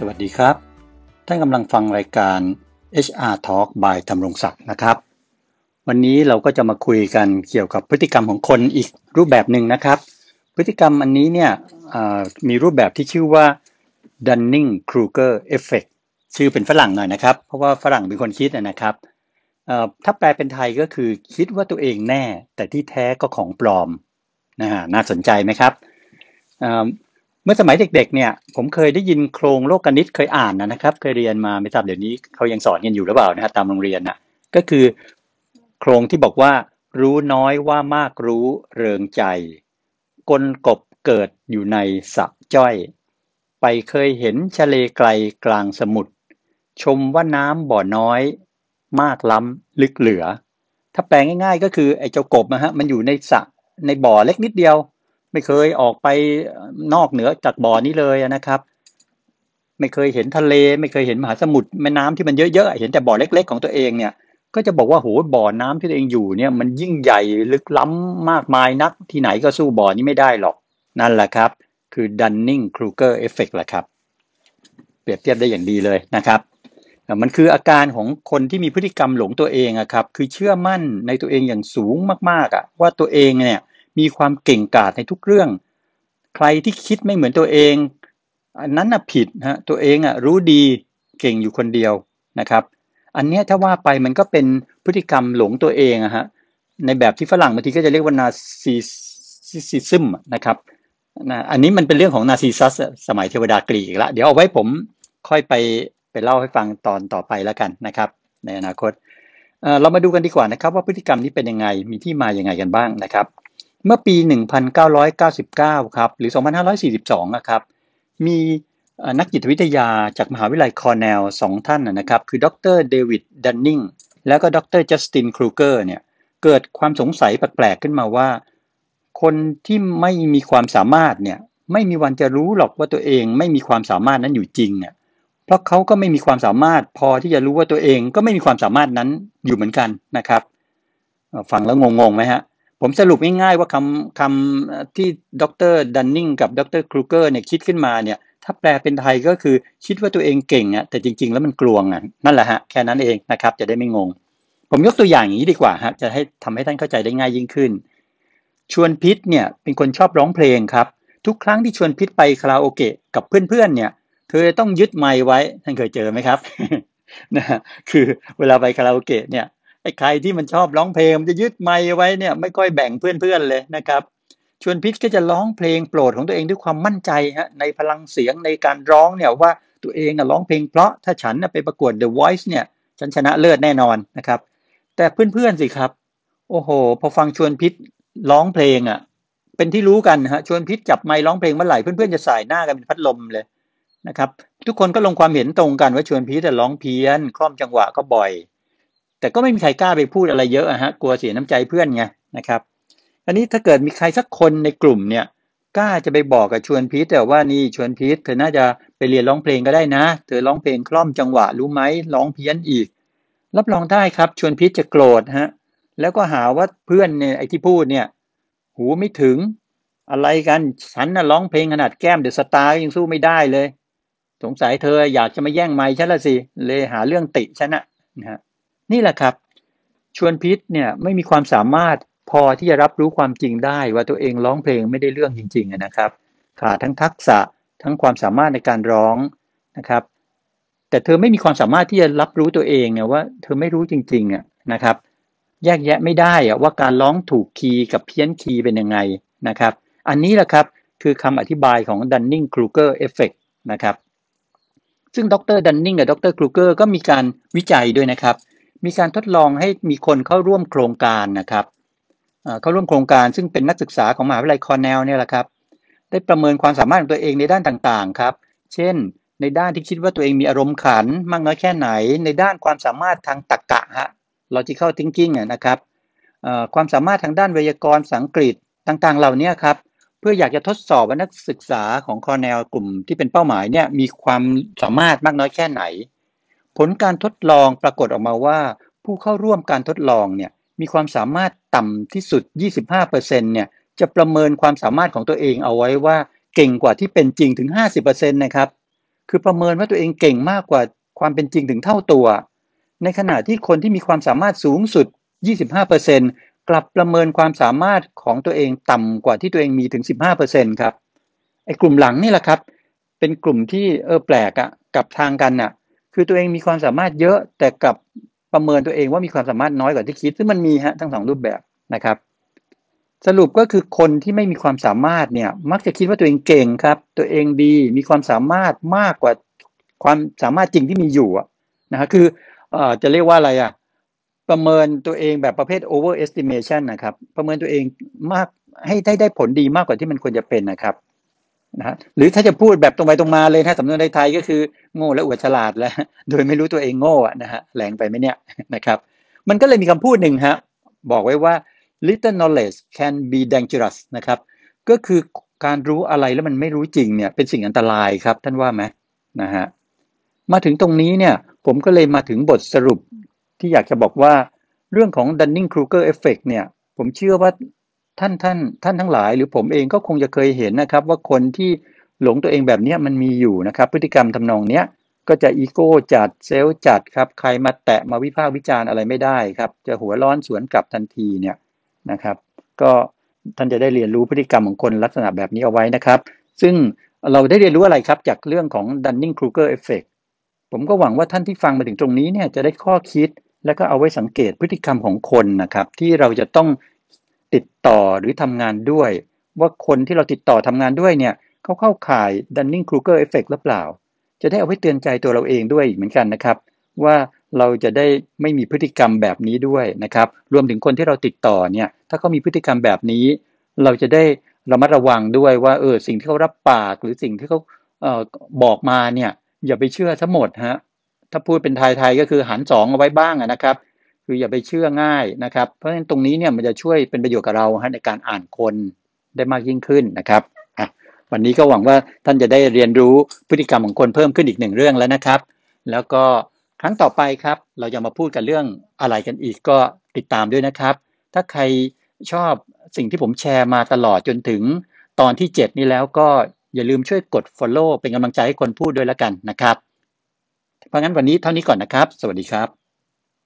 สวัสดีครับ ท่านกำลังฟังรายการ HR Talk by ธรรมรงศักดิ์นะครับ วันนี้เราก็จะมาคุยกันเกี่ยวกับพฤติกรรมของคนอีกรูปแบบหนึ่งนะครับ พฤติกรรมอันนี้เนี่ยมีรูปแบบที่ชื่อว่า Dunning-Kruger Effect ชื่อเป็นฝรั่งหน่อยนะครับ เพราะว่าฝรั่งเป็นคนคิดนะครับ ถ้าแปลเป็นไทยก็คือคิดว่าตัวเองแน่ แต่ที่แท้ก็ของปลอมนะฮะน่าสนใจไหมครับ เมื่อสมัยเด็กๆเนี่ย ผมเคยได้ยินโครงโลกนิตเคยอ่านนะครับ เคยเรียนมาไม่ทราบเดี๋ยวนี้เขายังสอนกันอยู่หรือเปล่านะฮะตามโรงเรียนนะก็คือ โครงที่บอกว่า รู้น้อยว่ามากรู้เริงใจ กลกบเกิดอยู่ในสะจ้อย ไปเคยเห็นทะเลไกลกลางสมุทรชมว่าน้ำบ่อน้อย มากล้ำลึกเหลือ ถ้าแปลง่าย ๆ ก็คือไอ้เจ้ากบนะฮะมันอยู่ในสระในบ่อเล็กนิดเดียว ไม่เคยออกไปนอกเหนือจากบ่อนี้เลยนะครับ ไม่เคยเห็นทะเล ไม่เคยเห็นมหาสมุทรแม่น้ำที่มันเยอะๆเห็นแต่บ่อเล็ก ๆ ของตัวเองเนี่ย ก็จะบอกว่าโหบ่อน้ำที่ตัวเองอยู่เนี่ย มันยิ่งใหญ่ลึกล้ำมากมายนัก ที่ไหนก็สู้บ่อนี้ไม่ได้หรอกนั่นแหละครับ คือ Dunning-Kruger effect แหละครับ เปรียบเทียบได้อย่างดีเลยนะครับมันคืออาการของคนที่มีพฤติกรรมหลงตัวเองอะครับ คือเชื่อมั่นในตัวเองอย่างสูงมากๆอะว่าตัวเองเนี่ย มีความเก่งกาจในทุกเรื่อง ใครที่คิดไม่เหมือนตัวเอง อันนั้นน่ะผิดฮะตัวเองอะรู้ดีเก่งอยู่คนเดียวนะครับ อันนี้ถ้าว่าไปมันก็เป็นพฤติกรรมหลงตัวเองอะฮะในแบบที่ฝรั่งบางทีก็จะเรียกว่า narcissism นะครับนะอันนี้มันเป็นเรื่องของนาร์ซิสซัสสมัยเทวดากรีกแล้วเดี๋ยวเอาไว้ผมค่อยไปไปเล่าให้ฟังตอนต่อไปแล้วกันนะครับ ในอนาคต เรามาดูกันดีกว่านะครับ ว่าพฤติกรรมนี้เป็นยังไงมีที่มาอย่างไงกันบ้างนะครับ เมื่อปี 1999 ครับ หรือ 2542นะครับ มีนักจิตวิทยาจากมหาวิทยาลัยคอร์เนลสองท่านนะครับ คือดรเดวิดดันนิงแล้วก็ดรจัสตินครูเกอร์เนี่ย เกิดความสงสัยแปลกๆขึ้นมาว่า คนที่ไม่มีความสามารถเนี่ย ไม่มีวันจะรู้หรอกว่าตัวเองไม่มีความสามารถนั้นอยู่จริงเนี่ยเพราะเขาก็ไม่มีความสามารถพอที่จะรู้ว่าตัวเองก็ไม่มีความสามารถนั้นอยู่เหมือนกันนะครับ ฟังแล้วงงๆไหมฮะ ผมสรุปง่ายๆว่าคำคำที่ดรดันนิงกับดรครูเกอร์เนี่ยคิดขึ้นมาเนี่ย ถ้าแปลเป็นไทยก็คือคิดว่าตัวเองเก่งอะแต่จริง ๆ แล้วมันกลวงอะนั่นแหละฮะแค่นั้นเองนะครับ จะได้ไม่งง ผมยกตัวอย่างอย่างนี้ดีกว่าฮะจะให้ทำให้ท่านเข้าใจได้ง่ายยิ่งขึ้น ชวนพิษเนี่ยเป็นคนชอบร้องเพลงครับ ทุกครั้งที่ชวนพิษไปคาราโอเกะกับเพื่อนๆเนี่ย เธอต้องยึดไมค์ไว้ท่านเคยเจอไหมครับนะคือเวลาไปคาราโอเกะเนี่ย ไอ้ใครที่มันชอบร้องเพลงมันจะยึดไมค์ไว้เนี่ยไม่ค่อยแบ่งเพื่อนๆเลยนะครับ ชวนพิษก็จะร้องเพลงโปรดของตัวเองด้วยความมั่นใจฮะในพลังเสียงในการร้องเนี่ยว่าตัวเองอะร้องเพลงเพราะถ้าฉันไปประกวด The Voice เนี่ยฉันชนะเลิศแน่นอนนะครับ แต่เพื่อนๆสิครับ โอ้โห พอฟังชวนพิษร้องเพลงอะ เป็นที่รู้กันฮะชวนพิษจับไมค์ร้องเพลงเมื่อไหร่เพื่อนๆจะสายหน้ากันเป็นพัดลมเลยนะครับ ทุกคนก็ลงความเห็นตรงกันว่าชวนพิษแต่ร้องเพี้ยนคล่อมจังหวะก็บ่อย แต่ก็ไม่มีใครกล้าไปพูดอะไรเยอะอะฮะกลัวเสียน้ำใจเพื่อนไงนะครับอันนี้ถ้าเกิดมีใครสักคนในกลุ่มเนี่ยกล้าจะไปบอกกับชวนพีทแต่ว่านี่ชวนพีทเธอน่าจะไปเรียนร้องเพลงก็ได้นะ เธอร้องเพลงคล่อมจังหวะรู้ไหมร้องเพี้ยนอีก รับรองได้ครับชวนพีทจะโกรธฮะแล้วก็หาว่าเพื่อนเนี่ยไอ้ที่พูดเนี่ย หูไม่ถึงอะไรกันฉันน่ะร้องเพลงขนาดแก้มเดอะสตาร์ยังสู้ไม่ได้เลย สงสัยเธออยากจะมาแย่งไม้ฉันละสิเลยหาเรื่องติฉันนะนะฮะ นี่แหละครับ ชวนพิษเนี่ยไม่มีความสามารถพอที่จะรับรู้ความจริงได้ ว่าตัวเองร้องเพลงไม่ได้เรื่องจริงๆนะครับ ขาดทั้งทักษะทั้งความสามารถในการร้องนะครับ แต่เธอไม่มีความสามารถที่จะรับรู้ตัวเองว่า เธอไม่รู้จริงๆนะครับ แยกแยะไม่ได้อะว่าการร้องถูกคีย์กับเพี้ยนคีย์เป็นยังไงนะครับ อันนี้แหละครับคือคำอธิบายของ Dunning-Kruger effect นะครับ ซึ่งดรดันนิงกับดรครูเกอร์ก็มีการวิจัยด้วยนะครับ มีการทดลองให้มีคนเข้าร่วมโครงการนะครับเข้าร่วมโครงการซึ่งเป็นนักศึกษาของมหาวิทยาลัยคอร์เนลเนี่ยแหละครับ ได้ประเมินความสามารถของตัวเองในด้านต่างๆครับ เช่น ในด้านที่คิดว่าตัวเองมีอารมณ์ขันมากน้อยแค่ไหน ในด้านความสามารถทางตรรกะฮะ logical thinking นะครับความสามารถทางด้านไวยากรณ์สังกฤษต่างๆ เหล่านี้ครับ เพื่ออยากจะทดสอบว่านักศึกษาของคอร์เนลกลุ่มที่เป็นเป้าหมายเนี่ยมีความสามารถมากน้อยแค่ไหน ผลการทดลองปรากฏออกมาว่า ผู้เข้าร่วมการทดลองเนี่ยมีความสามารถต่ำที่สุด 25%เนี่ยจะประเมินความสามารถของตัวเองเอาไว้ว่าเก่งกว่าที่เป็นจริงถึง 50%นะครับคือประเมินว่าตัวเองเก่งมากกว่าความเป็นจริงถึงเท่าตัว ในขณะที่คนที่มีความสามารถสูงสุด 25%กลับประเมินความสามารถของตัวเองต่ำกว่าที่ตัวเองมีถึง 15%ครับไอ้กลุ่มหลังนี่แหละครับ เป็นกลุ่มที่เออแปลกอะกับทางกันอะ คือตัวเองมีความสามารถเยอะแต่กลับประเมินตัวเองว่ามีความสามารถน้อยกว่าที่คิด ซึ่งมันมีฮะทั้งสองรูปแบบนะครับ สรุปก็คือคนที่ไม่มีความสามารถเนี่ย มักจะคิดว่าตัวเองเก่งครับ ตัวเองดีมีความสามารถมากกว่าความสามารถจริงที่มีอยู่นะฮะคือเอ่อจะเรียกว่าอะไรอะประเมินตัวเองแบบประเภท overestimation นะครับ ประเมินตัวเองมากให้ได้ได้ผลดีมากกว่าที่มันควรจะเป็นนะครับ นะฮะหรือถ้าจะพูดแบบตรงไปตรงมาเลยถ้าสำนวนไทยก็คือโง่และอวดฉลาดแล้ว โดยไม่รู้ตัวเองโง่นะฮะแรงไปไหมเนี่ยนะครับ มันก็เลยมีคำพูดหนึ่งฮะบอกไว้ว่า little knowledge can be dangerous นะครับก็คือการรู้อะไรแล้วมันไม่รู้จริงเนี่ยเป็นสิ่งอันตรายครับท่านว่าไหมนะฮะมาถึงตรงนี้เนี่ยผมก็เลยมาถึงบทสรุปที่อยากจะบอกว่าเรื่องของ Dunning-Kruger effect เนี่ยผมเชื่อว่า ท่านท่านท่านทั้งหลาย หรือผมเองก็คงจะเคยเห็นนะครับ ว่าคนที่หลงตัวเองแบบนี้มันมีอยู่นะครับ พฤติกรรมทำนองเนี้ยก็จะอีโก้จัดเซลล์จัดครับใครมาแตะมาวิพากษ์วิจารณ์อะไรไม่ได้ครับ จะหัวร้อนสวนกลับทันทีเนี่ยนะครับ ก็ท่านจะได้เรียนรู้พฤติกรรมของคนลักษณะแบบนี้เอาไว้นะครับ ซึ่งเราได้เรียนรู้อะไรครับจากเรื่องของ Dunning-Kruger effect ผมก็หวังว่าท่านที่ฟังมาถึงตรงนี้เนี่ยจะได้ข้อคิด แล้วก็เอาไว้สังเกตพฤติกรรมของคนนะครับ ที่เราจะต้อง ติดต่อหรือทำงานด้วย ว่าคนที่เราติดต่อทำงานด้วยเนี่ยเขาเข้าข่าย Dunning-Kruger effect หรือเปล่า จะได้เอาไว้เตือนใจตัวเราเองด้วยเหมือนกันนะครับ ว่าเราจะได้ไม่มีพฤติกรรมแบบนี้ด้วยนะครับ รวมถึงคนที่เราติดต่อเนี่ยถ้าเขามีพฤติกรรมแบบนี้ เราจะได้ระมัดระวังด้วยว่าเออสิ่งที่เขารับปากหรือสิ่งที่เขาเอ่อบอกมาเนี่ยอย่าไปเชื่อทั้งหมดฮะถ้าพูดเป็นไทยๆก็คือหันสองเอาไว้บ้างนะครับ คืออย่าไปเชื่อง่ายนะครับ เพราะฉะนั้นตรงนี้เนี่ยมันจะช่วยเป็นประโยชน์กับเราฮะในการอ่านคนได้มากยิ่งขึ้นนะครับวันนี้ก็หวังว่าท่านจะได้เรียนรู้พฤติกรรมของคนเพิ่มขึ้นอีกหนึ่งเรื่องแล้วนะครับ แล้วก็ครั้งต่อไปครับ เราจะมาพูดกันเรื่องอะไรกันอีกก็ติดตามด้วยนะครับ ถ้าใครชอบสิ่งที่ผมแชร์มาตลอดจนถึงตอนที่ 7 นี้แล้วก็อย่าลืมช่วยกด follow เป็นกำลังใจให้คนพูดด้วยแล้วกันนะครับ เพราะงั้นวันนี้เท่านี้ก่อนนะครับ สวัสดีครับ